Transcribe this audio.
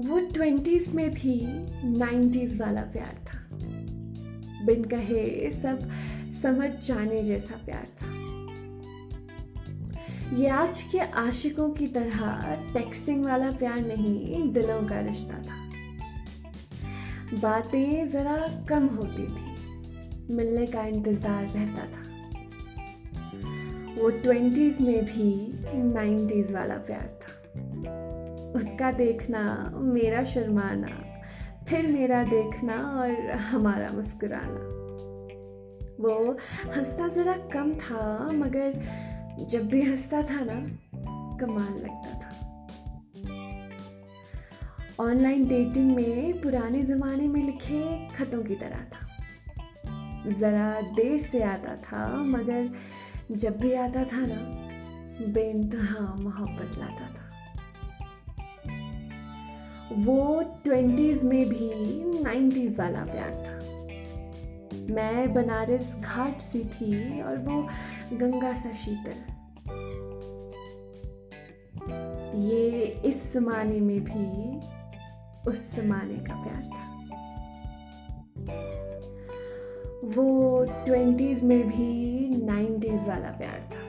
वो ट्वेंटीज में भी नाइन्टीज वाला प्यार था। बिन कहे सब समझ जाने जैसा प्यार था। ये आज के आशिकों की तरह टेक्सटिंग वाला प्यार नहीं, दिलों का रिश्ता था। बातें जरा कम होती थी, मिलने का इंतज़ार रहता था। वो ट्वेंटीज में भी नाइन्टीज वाला प्यार था। उसका देखना, मेरा शर्माना, फिर मेरा देखना और हमारा मुस्कुराना। वो हंसता ज़रा कम था, मगर जब भी हंसता था ना, कमाल लगता था। ऑनलाइन डेटिंग में पुराने ज़माने में लिखे खतों की तरह था। ज़रा देर से आता था, मगर जब भी आता था ना बेनतहा मोहब्बत लाता था। वो ट्वेंटीज़ में भी नाइन्टीज़ वाला प्यार था। मैं बनारस घाट सी थी और वो गंगा सा शीतल। ये इस जमाने में भी उस जमाने का प्यार था। वो ट्वेंटीज़ में भी नाइन्टीज़ वाला प्यार था।